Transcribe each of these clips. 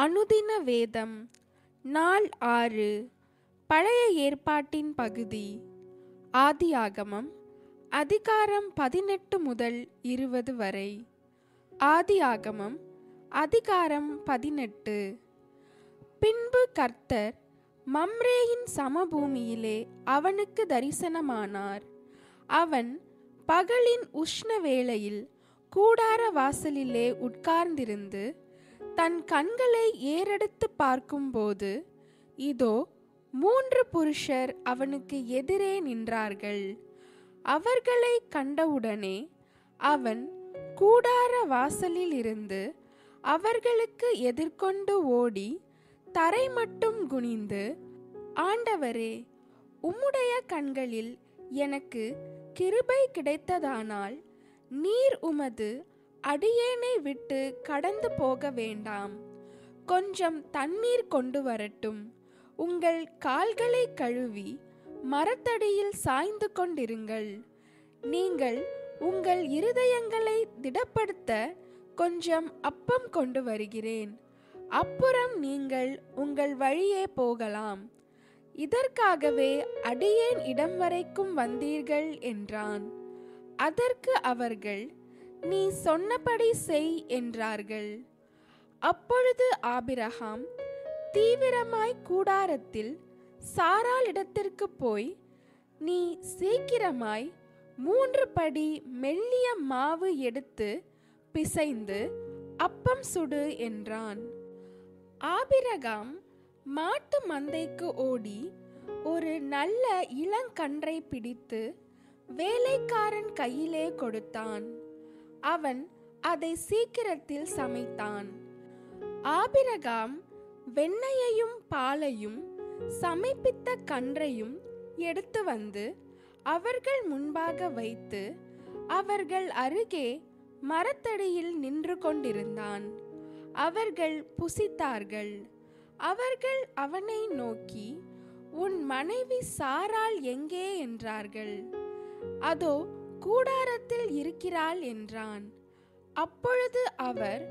அனுதின வேதம் நாள் ஆறு பழைய ஏற்பாட்டின் பகுதி ஆதியாகமம் அதிகாரம் பதினெட்டு முதல் இருபது வரை. ஆதியாகமம் அதிகாரம் பதினெட்டு. பின்பு கர்த்தர் மம்ரேயின் சமபூமியிலே அவனுக்கு தரிசனமானார். அவன் பகலின் உஷ்ண வேளையில் கூடார வாசலிலே உட்கார்ந்திருந்து தன் கண்களை ஏறெடுத்து பார்க்கும்போது இதோ மூன்று புருஷர் அவனுக்கு எதிரே நின்றார்கள். அவர்களை கண்டவுடனே அவன் கூடார வாசலில் இருந்து அவர்களுக்கு எதிர்கொண்டு ஓடி தரை மட்டும் குனிந்து ஆண்டவரே உம்முடைய கண்களில் எனக்கு கிருபை கிடைத்ததானால் நீர் உமது அடியேனை விட்டு கடந்து போக வேண்டாம். கொஞ்சம் தண்ணீர் கொண்டு வரட்டும். உங்கள் கால்களை கழுவி மரத்தடியில் சாய்ந்து கொண்டிருங்கள். நீங்கள் உங்கள் இருதயங்களை திடப்படுத்த கொஞ்சம் அப்பம் கொண்டு வருகிறேன். அப்புறம் நீங்கள் உங்கள் வழியே போகலாம். இதற்காகவே அடியேன் இடம் வரைக்கும் வந்தீர்கள் என்றான். அதற்கு அவர்கள் நீ சொன்னபடி செய் என்றார்கள். அப்பொழுது ஆபிரகாம் தீவிரமாய் கூடாரத்தில் சாராள் இடத்திற்கு போய் நீ சீக்கிரமாய் மூன்று படி மெல்லிய மாவு எடுத்து பிசைந்து அப்பம் சுடு என்றான். ஆபிரகாம் மாட்டு மந்தைக்கு ஓடி ஒரு நல்ல இளங்கன்றை பிடித்து வேலைக்காரன் கையிலே கொடுத்தான். அவன் அதை சீக்கிரத்தில் சமைத்தான். ஆபிரகாம் வெண்ணையையும் பாலையும் சமைப்பித்த கன்றையும் எடுத்து வந்து அவர்கள் முன்பாக வைத்து அவர்கள் அருகே மரத்தடியில் நின்று கொண்டிருந்தான். அவர்கள் புசித்தார்கள். அவர்கள் அவனை நோக்கி உன் மனைவி சாரால் எங்கே? என்றார்கள். அதோ கூடாரத்தில் இருக்கிறாள் என்றான். அப்பொழுது அவர்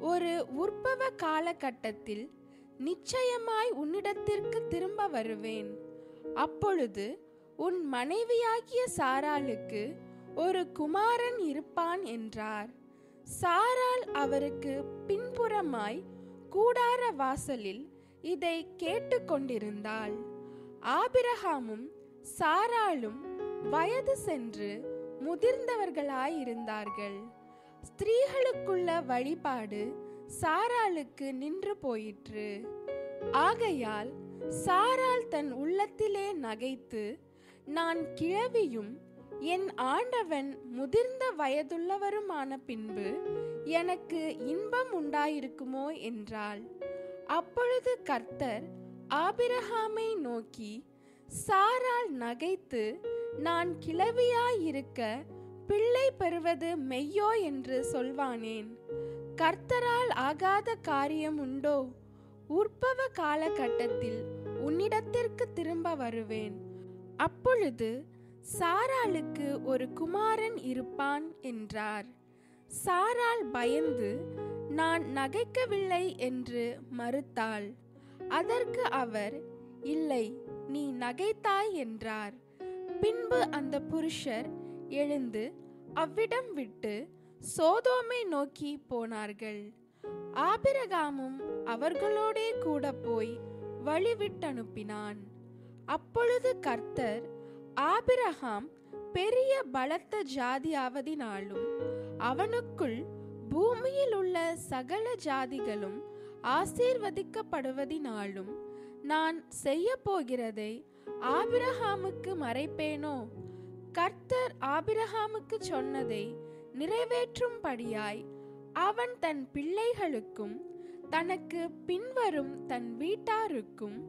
ஒரு உற்பவ காலகட்டத்தில் நிச்சயமாய் உன்னிடத்திற்கு திரும்ப வருவேன். அப்பொழுது உன் மனைவியாகிய சாராளுக்கு ஒரு குமாரன் இருப்பான் என்றார். சாரால் அவருக்கு பின்புறமாய் கூடார வாசலில் இதை கேட்டுக்கொண்டிருந்தாள் ஆபிரகாமும் சாராளும் வயது சென்று முதிர்ந்தவர்களாயிருந்தார்கள் ஸ்திரீகளுக்குள்ள வழிபாடு சாராளுக்கு நின்று போயிற்று. ஆகையால் சாராள் தன் உள்ளத்திலே நகைத்து நான் கிழவியும் என் ஆண்டவன் முதிர்ந்த வயதுள்ளவருமான பின்பு எனக்கு இன்பம் உண்டாயிருக்குமோ? என்றாள். அப்பொழுது கர்த்தர் ஆபிரஹாமை நோக்கி சாராள் நகைத்து நான் கிளவியாயிருக்க பிள்ளை பெறுவது மெய்யோ என்று சொல்வானேன். கர்த்தரால் ஆகாத காரியம் உண்டோ? உற்பவ காலகட்டத்தில் உன்னிடத்திற்கு திரும்ப வருவேன். அப்பொழுது சாராளுக்கு ஒரு குமாரன் இருப்பான் என்றார். சாராள் பயந்து நான் நகைக்கவில்லை என்று மறுத்தாள். அதற்கு அவர் இல்லை நீ நகைத்தாய் என்றார். பின்பு அந்த புருஷர் எழுந்து அவ்விடம் விட்டு சோதோமை நோக்கி போனார்கள். ஆபிரகாமும் அவர்களோடே கூட போய் வழிவிட்டனுப்பினான். அப்பொழுது கர்த்தர் ஆபிரகாம் பெரிய பலத்த ஜாதியாவதினாலும் அவனுக்குள் பூமியில் உள்ள சகல ஜாதிகளும் ஆசீர்வதிக்கப்படுவதினாலும் நான் செய்ய போகிறதை ஆபிரகாமுக்கு மறைப்பேனோ? கர்த்தர் ஆபிரகாமுக்கு சொன்னதை நிறைவேற்றும்படியாய் அவன் தன் பிள்ளைகளுக்கும் தனக்கு பின்வரும் தன் வீட்டாருக்கும்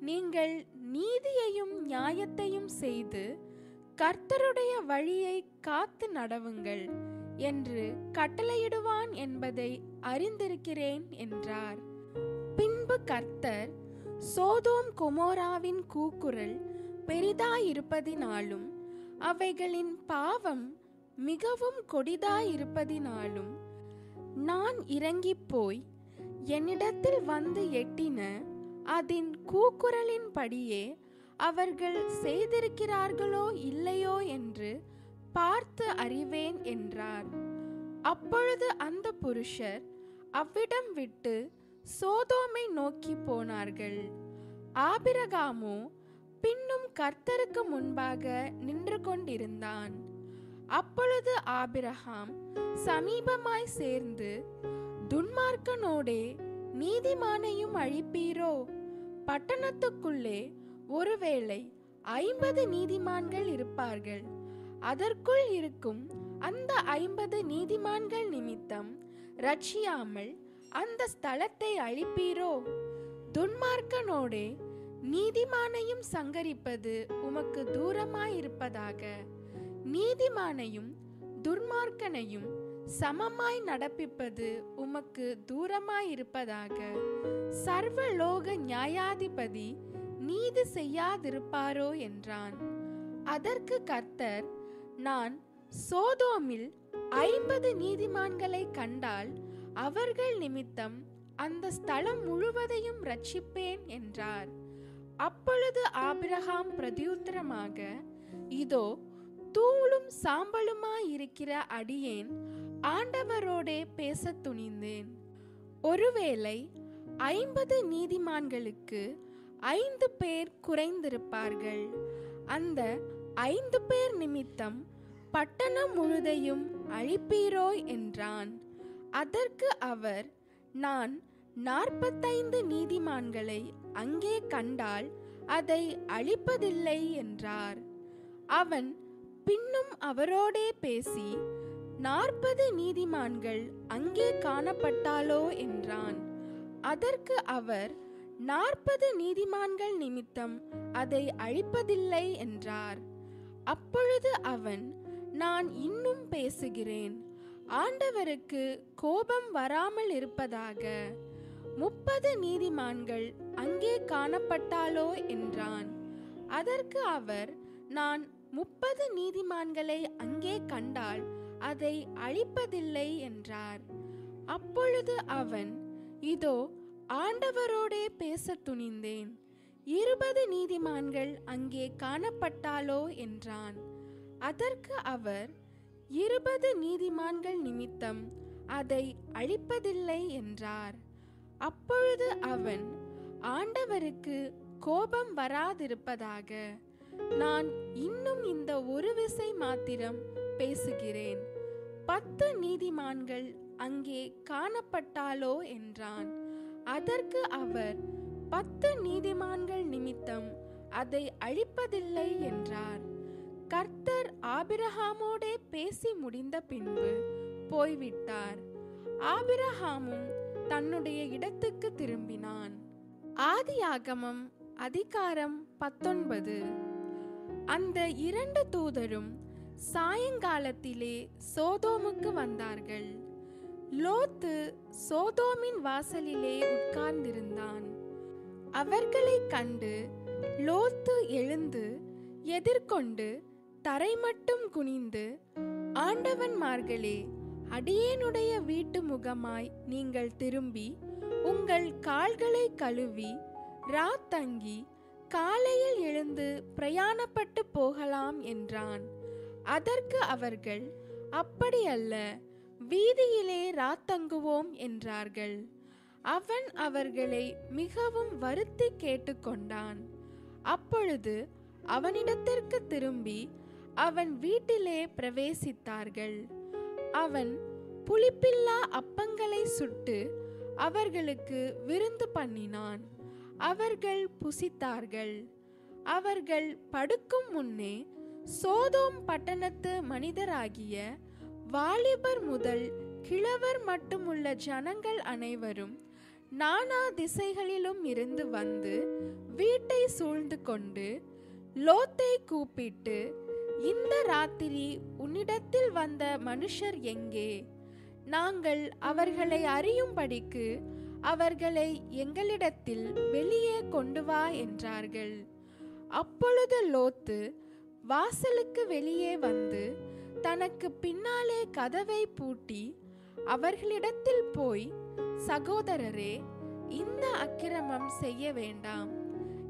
நீங்கள் நீதியையும் நியாயத்தையும் செய்து கர்த்தருடைய வழியை காத்து நடவுங்கள் என்று கட்டளையிடுவான் என்பதை அறிந்திருக்கிறேன் என்றார். பின்பு கர்த்தர் சோதோம் கொமோராவின் கூக்குரல் பெரிதாயிருப்பதினாலும் அவைகளின் பாவம் மிகவும் கொடிதாயிருப்பதினாலும் நான் இறங்கிப் போய் என்னிடத்தில் வந்து எட்டின அதன் கூக்குரலின்படியே அவர்கள் செய்திருக்கிறார்களோ இல்லையோ என்று பார்த்து அறிவேன் என்றார். அப்பொழுது அந்த புருஷர் அவ்விடம் விட்டு சோதோமை நோக்கி போனார்கள். ஆபிரகாமோ பின்னும் கர்த்தருக்கு முன்பாக நின்று கொண்டிருந்தான். அப்பொழுது ஆபிரகாம் சமீபமாய் சேர்ந்து துன்மார்க்கனோடே நீதிமானையும் அழிப்பீரோ? பட்டணத்துக்குள்ளே ஒருவேளை ஐம்பது நீதிமான்கள் இருப்பார்கள். அதற்குள் இருக்கும் அந்த ஐம்பது நீதிமான்கள் நிமித்தம் ரட்சியாமல் அந்த ஸ்தலத்தை அழிப்பீரோ? துன்மார்க்கனோடே நீதிமானையும் சங்கரிப்பது உமக்கு தூரமாயிருப்பதாக. நீதிமானையும் துர்மார்க்கனையும் சமமாய் நடப்பிப்பது உமக்கு தூரமாயிருப்பதாக. சர்வலோக நியாயாதிபதி நீதி செய்யாதிருப்பாரோ என்றான். அதற்கு கர்த்தர் நான் சோதோமில் ஐம்பது நீதிமான்களை கண்டால் அவர்கள் நிமித்தம் அந்த ஸ்தலம் முழுவதையும் ரட்சிப்பேன் என்றார். அப்பொழுது ஆபிரகாம் பிரதியுத்தரமாக இதோ தூளும் சாம்பலுமாயிருக்கிற அடியேன் ஆண்டவரோடே பேசத் துணிந்தேன். ஒருவேளை ஐம்பது நீதிமான்களுக்கு ஐந்து பேர் குறைந்திருப்பார்கள். அந்த ஐந்து பேர் நிமித்தம் பட்டணம் முழுதையும் அழிப்பீரோ என்றான். அதற்கு அவர் நான் நாற்பத்தைந்து நீதிமான்களை அங்கே கண்டால் அதை அழிப்பதில்லை என்றார். அவன் பின்னும் அவரோடே பேசி நாற்பது நீதிமான்கள் அங்கே காணப்பட்டாலோ என்றான். அதற்கு அவர் நாற்பது நீதிமான்கள் நிமித்தம் அதை அழிப்பதில்லை என்றார். அப்பொழுது அவன் நான் இன்னும் பேசுகிறேன். ஆண்டவருக்கு கோபம் வராமல் இருப்பதாக முப்பது நீதிமான்கள் அங்கே காணப்பட்டாலோ என்றான். அதற்கு அவர் நான் முப்பது நீதிமான்களை அங்கே கண்டால் அதை அழிப்பதில்லை என்றார். அப்பொழுது அவன் இதோ ஆண்டவரோடே பேச துணிந்தேன். இருபது நீதிமான்கள் அங்கே காணப்பட்டாலோ என்றான். அதற்கு அவர் இருபது நீதிமான்கள் நிமித்தம் அதை அழிப்பதில்லை என்றார். அப்பொழுது அவன் ஆண்டவருக்கு கோபம் வராதிருப்பதாக. நான் இன்னும் இந்த ஒரு விசை மாத்திரம் பேசுகிறேன். பத்து நீதிமான்கள் அங்கே காணப்பட்டாலோ? என்றான். அதற்கு அவர் பத்து நீதிமான்கள் நிமித்தம் அதை அழிப்பதில்லை என்றார். கர்த்தர் ஆபிரஹாமோடே பேசி முடிந்த பின்பு போய்விட்டார். ஆபிரஹாமும் தன்னுடைய இடத்துக்கு திரும்பினான். ஆதியாகமம் அதிகாரம் பத்தொன்பது. அந்த இரண்டு தூதரும் சாயங்காலத்திலே சோதோமுக்கு வந்தார்கள். லோத்து சோதோமின் வாசலிலே உட்கார்ந்திருந்தான். அவர்களைக் கண்டு லோத்து எழுந்து எதிர்கொண்டு தரை மட்டும் குனிந்து ஆண்டவன்மார்களே அடியேனுடைய வீட்டு முகமாய் நீங்கள் திரும்பி உங்கள் கால்களை கழுவி ராத்தங்கி காலையில் எழுந்து பிரயாணப்பட்டு போகலாம் என்றான். அதற்கு அவர்கள் அப்படியல்ல வீதியிலே ராத்தங்குவோம் என்றார்கள். அவன் அவர்களை மிகவும் வருத்தி கேட்டுக்கொண்டான் அப்பொழுது அவனிடத்திற்கு திரும்பி அவன் வீட்டிலே பிரவேசித்தார்கள். அவன் புளிப்பில்லா அப்பங்களை சுட்டு அவர்களுக்கு விருந்து பண்ணினான். அவர்கள் புசித்தார்கள். அவர்கள் படுக்கும் முன்னே சோதோம் பட்டணத்து மனிதராகிய வாலிபர் முதல் கிழவர் மட்டுமுள்ள ஜனங்கள் அனைவரும் நானா திசைகளிலும் இருந்து வந்து வீட்டை சூழ்ந்து கொண்டு லோத்தை கூப்பிட்டு இந்த ராத்திரி உன்னிடத்தில் வந்த மனுஷர் எங்கே? நாங்கள் அவர்களை அறியும்படிக்கு அவர்களை எங்களிடத்தில் வெளியே கொண்டு வா என்றார்கள். அப்பொழுது லோத்து வாசலுக்கு வெளியே வந்து தனக்கு பின்னாலே கதவை பூட்டி அவர்களிடத்தில் போய் சகோதரரே இந்த அக்கிரமம் செய்ய வேண்டாம்.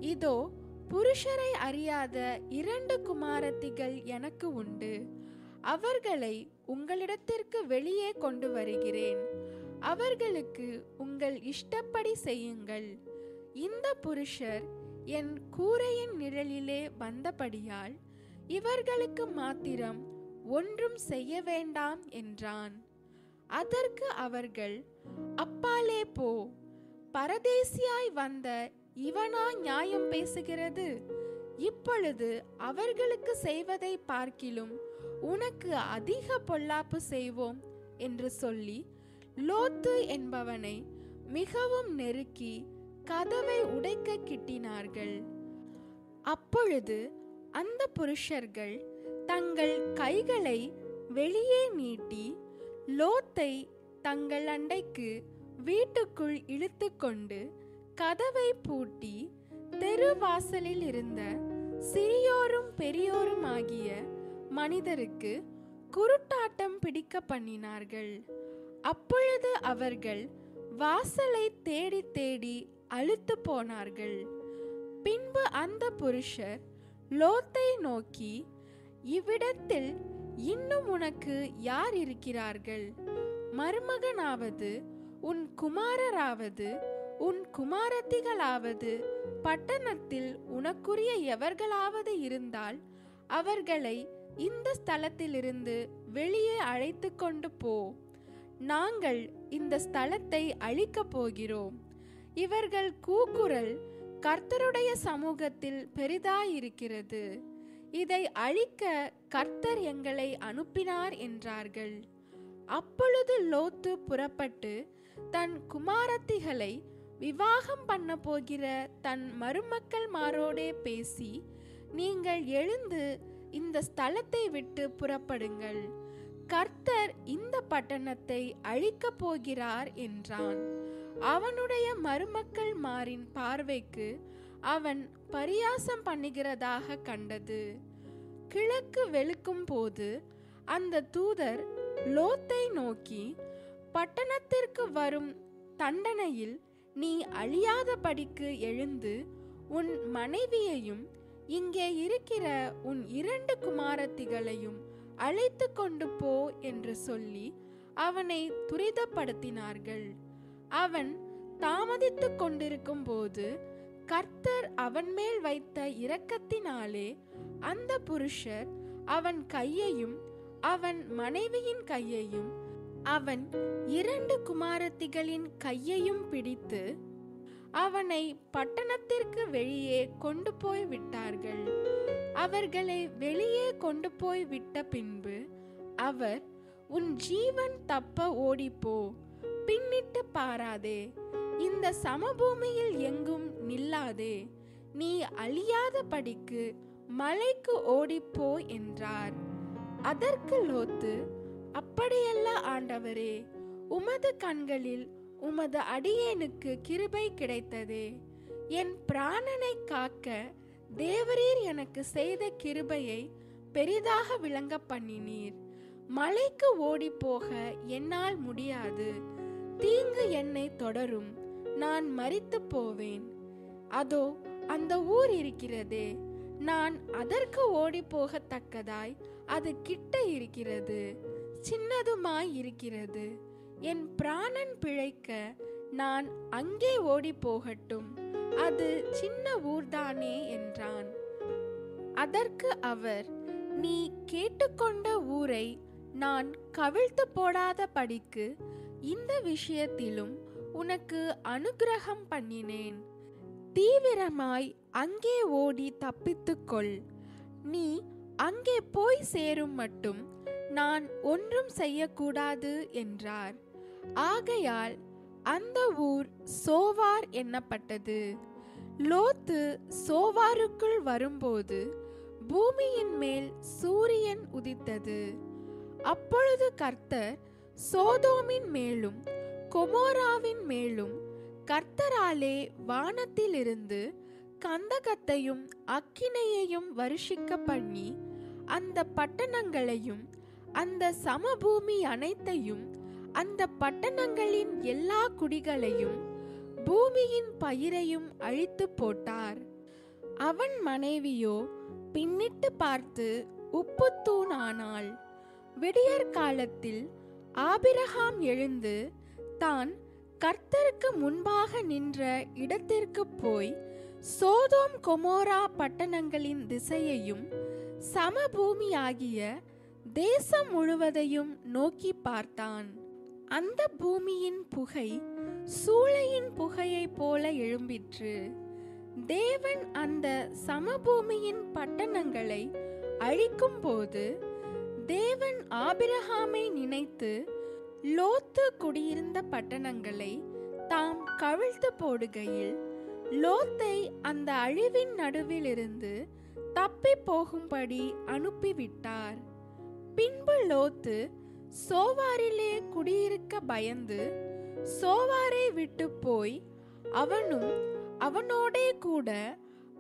இதோ புருஷரை அறியாத இரண்டு குமாரத்திகள் எனக்கு உண்டு. அவர்களை உங்களிடத்திற்கு வெளியே கொண்டு வருகிறேன். அவர்களுக்கு உங்கள் இஷ்டப்படி செய்யுங்கள். இந்த புருஷர் என் கூரையின் நிழலிலே வந்தபடியால் இவர்களுக்கு மாத்திரம் ஒன்றும் செய்ய வேண்டாம் என்றான். அதற்கு அவர்கள் அப்பாலே போ பரதேசியாய் வந்த இவனா நியாயம் பேசுகிறது? இப்பொழுது அவர்களுக்கு செய்வதை பார்க்கிலும் உனக்கு அதிக பொல்லாப்பு செய்வோம் என்று சொல்லி லோத்து என்பவனை மிகவும் நெருக்கி கதவை உடைக்க கிட்டினார்கள். அப்பொழுது அந்த புருஷர்கள் தங்கள் கைகளை வெளியே நீட்டி லோத்தை தங்கள் அண்டைக்கு வீட்டுக்குள் இழுத்துக்கொண்டு கதவை பூட்டி தெரு வாசலில் இருந்த சிறியோரும் பெரியோரும் ஆகிய மனிதருக்கு குருட்டாட்டம் பிடிக்க பண்ணினார்கள். அப்பொழுது அவர்கள் வாசலை தேடி தேடி அழுத்து போனார்கள். பின்பு அந்த புருஷர் லோத்தை நோக்கி இவ்விடத்தில் இன்னும் உனக்கு யார் இருக்கிறார்கள்? மருமகனாவது உன் குமாரராவது உன் குமாரத்திகளாவது பட்டணத்தில் உனக்குரிய எவர்களாவது இருந்தால் அவர்களை இந்த ஸ்தலத்திலிருந்து வெளியே அழைத்து கொண்டு போ. நாங்கள் இந்த ஸ்தலத்தை அழிக்கப் போகிறோம். இவர்கள் கூக்குரல் கர்த்தருடைய சமூகத்தில் பெரிதாயிருக்கிறது. இதை அழிக்க கர்த்தர் எங்களை அனுப்பினார் என்றார்கள். அப்பொழுது லோத்து புறப்பட்டு தன் குமாரத்திகளை விவாகம் பண்ண போகிற தன் மருமக்கள் மாரோடே பேசி நீங்கள் எழுந்து இந்த ஸ்தலத்தை விட்டு புறப்படுங்கள். கர்த்தர் இந்த பட்டணத்தை அழிக்கப் போகிறார் என்றான். அவனுடைய மருமக்கள் மாரின் பார்வைக்கு அவன் பரியாசம் பண்ணுகிறதாக கண்டது. கிழக்கு வெளுக்கும் போது அந்த தூதர் லோத்தை நோக்கி பட்டணத்திற்கு வரும் தண்டனையில் நீ அழியாதபடிக்கு எழுந்து உன் மனைவியையும் இங்கே இருக்கிற உன் இரண்டு குமாரத்திகளையும் அழைத்து கொண்டு போ என்று சொல்லி அவனை துரிதப்படுத்தினார்கள். அவன் தாமதித்து கொண்டிருக்கும் போது கர்த்தர் அவன் மேல் வைத்த இரக்கத்தினாலே அந்த புருஷர் அவன் கையையும் அவன் மனைவியின் கையையும் அவன் இரண்டு குமாரத்திகளின் கையையும் பிடித்து அவனை பட்டணத்திற்கு வெளியே கொண்டு போய் விட்டார்கள். அவர்களை வெளியே கொண்டு போய் விட்ட பின்பு அவர் உன் ஜீவன் தப்ப ஓடிப்போ பின்னிட்டு பாராதே. இந்த சமபூமியில் எங்கும் நில்லாதே. நீ அழியாத படிக்கு மலைக்கு ஓடிப்போ என்றார். அதற்கு லோத்து அப்படியல்ல ஆண்டவரே உமது கண்களில் உமது அடியேனுக்கு கிருபை கிடைத்ததே. என் பிராணனை காக்க தேவரீர் எனக்கு செய்த கிருபையை பெரிதாக விளங்க பண்ணினீர் மலைக்கு ஓடி போக என்னால் முடியாது. தீங்கு என்னை தொடரும். நான் மறித்து போவேன். அதோ அந்த ஊர் இருக்கிறதே. நான் அதற்கு ஓடி போகத்தக்கதாய் அது கிட்ட இருக்கிறது. சின்னதுமாய் இருக்கிறது. என் பிராணன் பிழைக்க நான் அங்கே ஓடி போகட்டும். அது சின்ன ஊர்தானே என்றான். அதற்கு அவர் நீ கேட்டுக்கொண்ட ஊரை நான் கவிழ்த்து போடாத படிக்கு. இந்த விஷயத்திலும் உனக்கு அனுகிரகம் பண்ணினேன். தீவிரமாய் அங்கே ஓடி தப்பித்துக்கொள் நீ அங்கே போய் சேரும் மட்டும் நான் ஒன்றும் செய்யக்கூடாது என்றார். ஆகையால் அந்த ஊர் சோவார் எண்ணப்பட்டது லோத்து சோவாருக்குள் வரும்போது பூமியின் மேல் சூரியன் உதித்தது. அப்பொழுது கர்த்தர் சோதோமின் மேலும் கொமோராவின் மேலும் கர்த்தராலே வானத்திலிருந்து கந்தகத்தையும் அக்கினையையும் வருஷிக்க பண்ணி அந்த பட்டணங்களையும் அந்த சமபூமி அனைத்தையும் அந்த பட்டணங்களின் எல்லா குடிகளையும் பூமியின் பயிரையும் அழித்து போட்டார். அவன் மனைவியோ பின்னிட்டு பார்த்து உப்புத்தூணானாள் விடியற் காலத்தில் ஆபிரகாம் எழுந்து தான் கர்த்தருக்கு முன்பாக நின்ற இடத்திற்கு போய் சோதோம் கொமோரா பட்டணங்களின் திசையையும் சமபூமியாகிய தேசம் முழுவதையும் நோக்கி பார்த்தான். அந்த பூமியின் புகை சூளையின் புகையைப் போல எழும்பிற்று. தேவன் அந்த சமபூமியின் பட்டணங்களை அழிக்கும் போது தேவன் ஆபிரகாமை நினைத்து லோத்து குடியிருந்த பட்டணங்களை தாம் கவிழ்த்து போடுகையில் லோத்தை அந்த அழிவின் நடுவிலிருந்து தப்பி போகும்படி அனுப்பிவிட்டார். பின்பு லோத்து சோவாரிலே குடியிருக்க பயந்து சோவாரை விட்டு போய் அவனும் அவனோடே கூட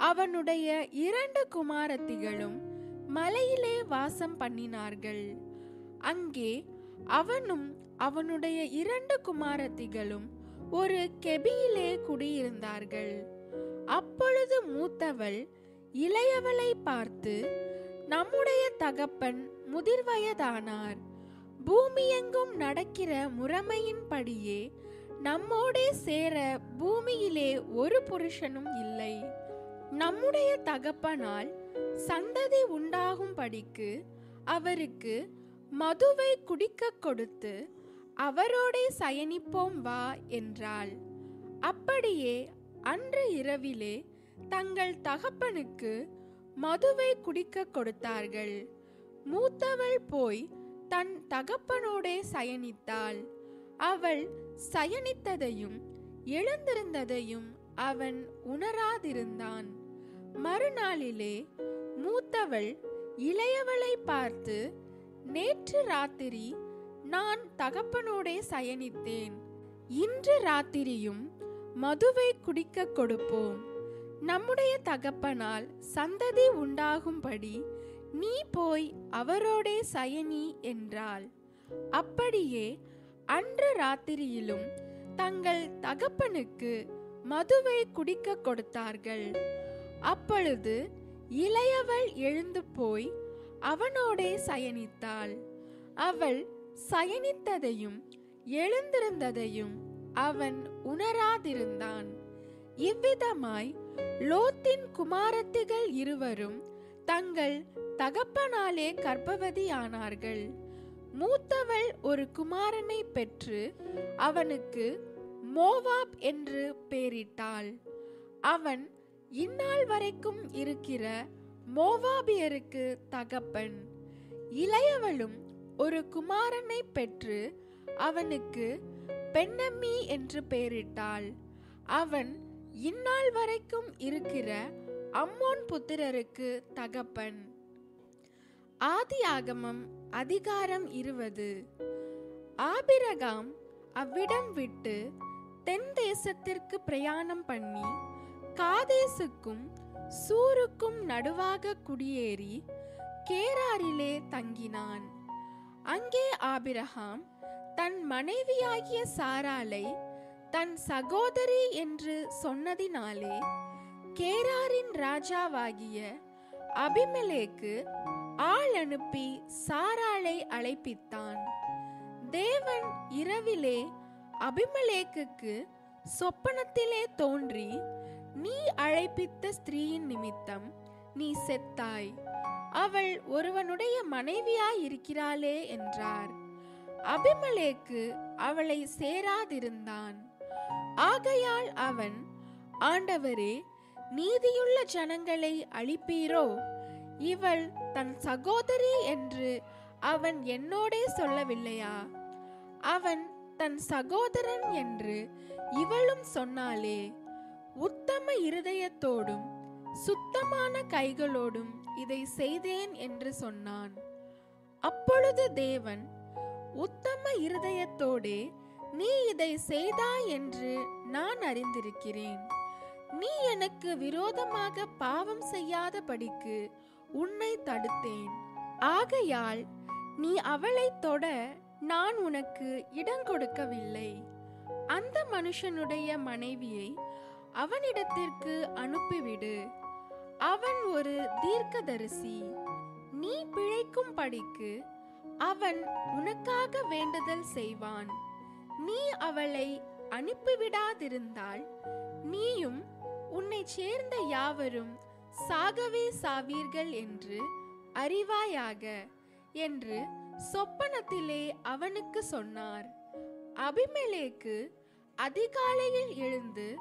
அவனுடைய இரண்டு குமாரத்திகளும் மலையிலே வாசம் பண்ணினார்கள். அங்கே அவனும் அவனுடைய இரண்டு குமாரத்திகளும் ஒரு கெபியிலே குடியிருந்தார்கள். அப்பொழுது மூத்தவள் இளையவளை பார்த்து நம்முடைய தகப்பன் முதிர்வயதானார். பூமியெங்கும் நடக்கிற முறைமையின்படியே நம்மோடே சேர பூமியிலே ஒரு புருஷனும் இல்லை. நம்முடைய தகப்பனால் சந்ததி உண்டாகும்படிக்கு அவருக்கு மதுவை குடிக்க கொடுத்து அவரோடே சயனிப்போம் வா என்றாள். அப்படியே அன்று இரவிலே தங்கள் தகப்பனுக்கு மதுவை குடிக்க கொடுத்தார்கள். மூத்தவள் போய் தன் தகப்பனோடே சயனித்தாள். அவள் சயனித்ததையும் எழுந்திருந்ததையும் அவன் உணராதிருந்தான். மறுநாளிலே மூத்தவள் இளையவளை பார்த்து நேற்று ராத்திரி நான் தகப்பனோடே சயனித்தேன். இன்று ராத்திரியும் மதுவை குடிக்க கொடுப்போம். நம்முடைய தகப்பனால் சந்ததி உண்டாகும்படி நீ போய் அவரோடே சயனி என்றாள். அப்படியே அன்று ராத்திரியிலும் தங்கள் தகப்பனுக்கு மதுவை குடிக்க கொடுத்தார்கள். அப்பொழுது இளையவள் எழுந்து போய் அவனோடே சயனித்தாள். அவள் சயனித்ததையும் எழுந்திருந்ததையும் அவன் உணராதிருந்தான். இவ்விதமாய் லோத்தின் குமாரத்திகள் இருவரும் தங்கள் தகப்பனாலே கர்ப்பவதியானார்கள். மூத்தவள் ஒரு குமாரனை பெற்று அவனுக்கு மோவாப் என்று பெயரிட்டாள். அவன் இந்நாள் வரைக்கும் இருக்கிற மோவாபியருக்கு தகப்பன். இளையவளும் ஒரு குமாரனை பெற்று அவனுக்கு பெண்ணம்மி என்று பெயரிட்டாள். அவன் இந்நாள் வரைக்கும் இருக்கிற அம்மோன் புத்திரருக்கு தகப்பன். ஆதி ஆகமம் அதிகாரம் இருவது ஆபிரகாம் அவ்விடம் விட்டு தென் தேசத்திற்கு பிரயாணம் பண்ணி காதேசுக்கும் சூருக்கும் நடுவாக குடியேறி கேராரிலே தங்கினான். அங்கே ஆபிரகாம் தன் மனைவியாகிய சாராலை தன் சகோதரி என்று சொன்னதினாலே கேராரின் ராஜாவாகிய அபிமலேக்கு ஆள் அனுப்பி சாராளை அழைப்பித்தான். தேவன் இரவிலே அபிமலேக்குக்கு சொப்பனத்திலே தோன்றி நீ அழைப்பித்த ஸ்திரீயின் நிமித்தம் நீ செத்தாய். அவள் ஒருவனுடைய மனைவியாய் இருக்கிறாளே என்றார். அபிமலேக்கு அவளை சேராதிருந்தான். ஆகையால் அவன் ஆண்டவரே நீதியுள்ள ஜனங்களை அழிப்பீரோ? இவள் தன் சகோதரி என்று அவன் என்னோடே சொல்லவில்லையா? அவன் தன் சகோதரன் என்று இவளும் சொன்னாலே உத்தம இருதயத்தோடும் சுத்தமான கைகளோடும் இதை செய்தேன் என்று சொன்னான். அப்பொழுது தேவன் உத்தம இருதயத்தோடே நீ இதை செய்தாய் என்று நான் அறிந்திருக்கிறேன். நீ எனக்கு விரோதமாக பாவம் செய்யாதபடிக்கு உன்னை தடுத்தேன். ஆகையால் நீ அவளை தொட நான் உனக்கு இடம் கொடுக்கவில்லை. அந்த மனுஷனுடைய மனைவியை அவனிடத்திற்கு அனுப்பிவிடு. அவன் ஒரு தீர்க்கதரிசி. நீ பிழைக்கும் படிக்கு அவன் உனக்காக வேண்டுதல் செய்வான். நீ அவளை அனுப்பிவிடாதிருந்தால் நீயும் உன்னை சேர்ந்த யாவரும் சாகவே சாவீர்கள் என்று அறிவாயாக என்று சொப்பனத்திலே அவனுக்கு சொன்னார். அபிமெலேக்கு அதிகாலையில் எழுந்து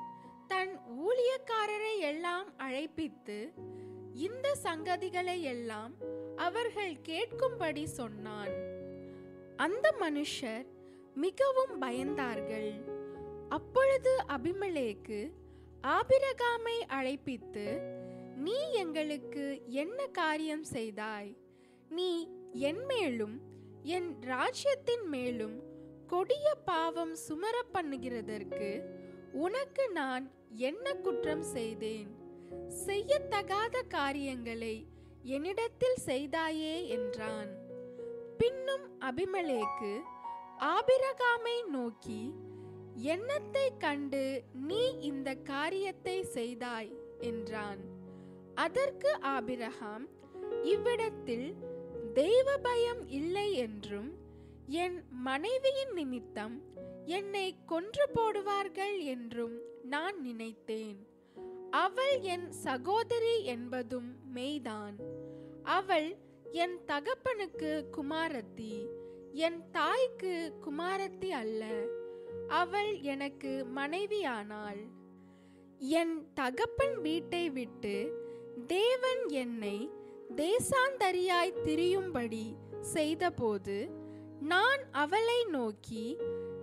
தன் ஊழியக்காரரை எல்லாம் அழைப்பித்து இந்த சங்கதிகளை எல்லாம் அவர்கள் கேட்கும்படி சொன்னான். அந்த மனுஷர் மிகவும் பயந்தார்கள். அப்பொழுது அபிமலேக்கு ஆபிரகாமை அழைப்பித்து நீ எங்களுக்கு என்ன காரியம் செய்தாய்? நீ என் மேலும் என் ராஜ்யத்தின் மேலும் கொடிய பாவம் சுமர பண்ணுகிறதற்கு உனக்கு நான் என்ன குற்றம் செய்தேன்? செய்யத்தகாத காரியங்களை என்னிடத்தில் செய்தாயே என்றான். பின்னும் அபிமலேக்கு ஆபிரகாமை நோக்கி என்னத்தை கண்டு நீ இந்த காரியத்தை செய்தாய்? என்றான். அதற்கு ஆபிரகாம் இவ்விடத்தில் தெய்வ பயம் இல்லை என்றும் என் மனைவியின் நிமித்தம் என்னை கொன்று போடுவார்கள் என்றும் நான் நினைத்தேன். அவள் என் சகோதரி என்பதும் மெய்தான். அவள் என் தகப்பனுக்கு குமாரத்தி. என் தாய்க்கு குமாரத்தி அல்ல அவள் எனக்கு மனைவியானாள். என் தகப்பன் வீட்டை விட்டு தேவன் என்னை தேசாந்தரியாய் திரியும்படி செய்தபோது நான் அவளை நோக்கி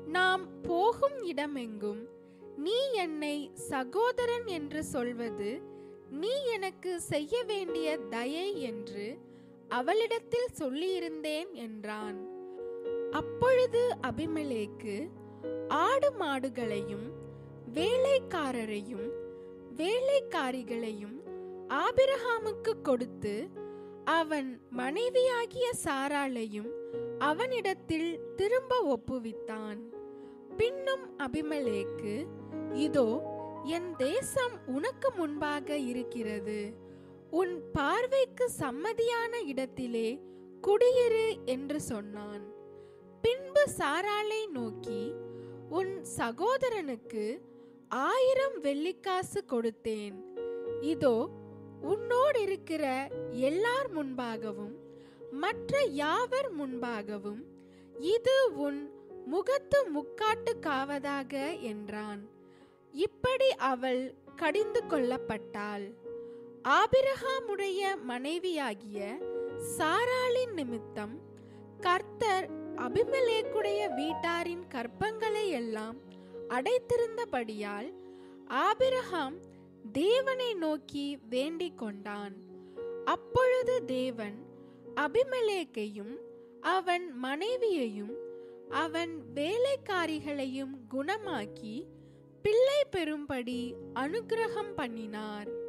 நாம் போகும் இடமெங்கும் நீ என்னை சகோதரன் என்று சொல்வது நீ எனக்கு செய்ய வேண்டிய தயை என்று அவளிடத்தில் சொல்லியிருந்தேன் என்றான். அப்பொழுது அபிமலேக்கு ஆடு மாடுகளையும் வேலைக்காரரையும் வேலைக்காரிகளையும் ஆபிரஹாமுக்கு கொடுத்து அவன் மனைவியாகிய சாராளையும் அவனிடத்தில் திரும்ப ஒப்புவித்தான். பின்னும் அபிமலேக்கு இதோ என் தேசம் உனக்கு முன்பாக இருக்கிறது. உன் பார்வைக்கு சம்மதியான இடத்திலே குடியிரு என்று சொன்னான். பின்பு சாராளை நோக்கி உன் சகோதரனுக்கு ஆயிரம் வெள்ளிக்காசு கொடுத்தேன். இதோ உன்னோடு இருக்கிற எல்லார் முன்பாகவும் மற்ற யாவர் முன்பாகவும் இது உன் முகத்து முக்காட்டு காவதாக என்றான். இப்படி அவள் கடிந்து கொள்ளப்பட்டாள். ஆபிரகாமுடைய மனைவியாகிய சாராளின் நிமித்தம் கர்த்தர் அபிமலேக்குடைய வீட்டாரின் கற்பங்களை எல்லாம் அடைத்திருந்தபடியால் ஆபிரகாம் தேவனை நோக்கி வேண்டிக் கொண்டான் அப்பொழுது தேவன் அபிமலேக்கையும் அவன் மனைவியையும் அவன் வேலைக்காரிகளையும் குணமாக்கி பிள்ளை பெறும்படி அனுக்கிரகம் பண்ணினார்.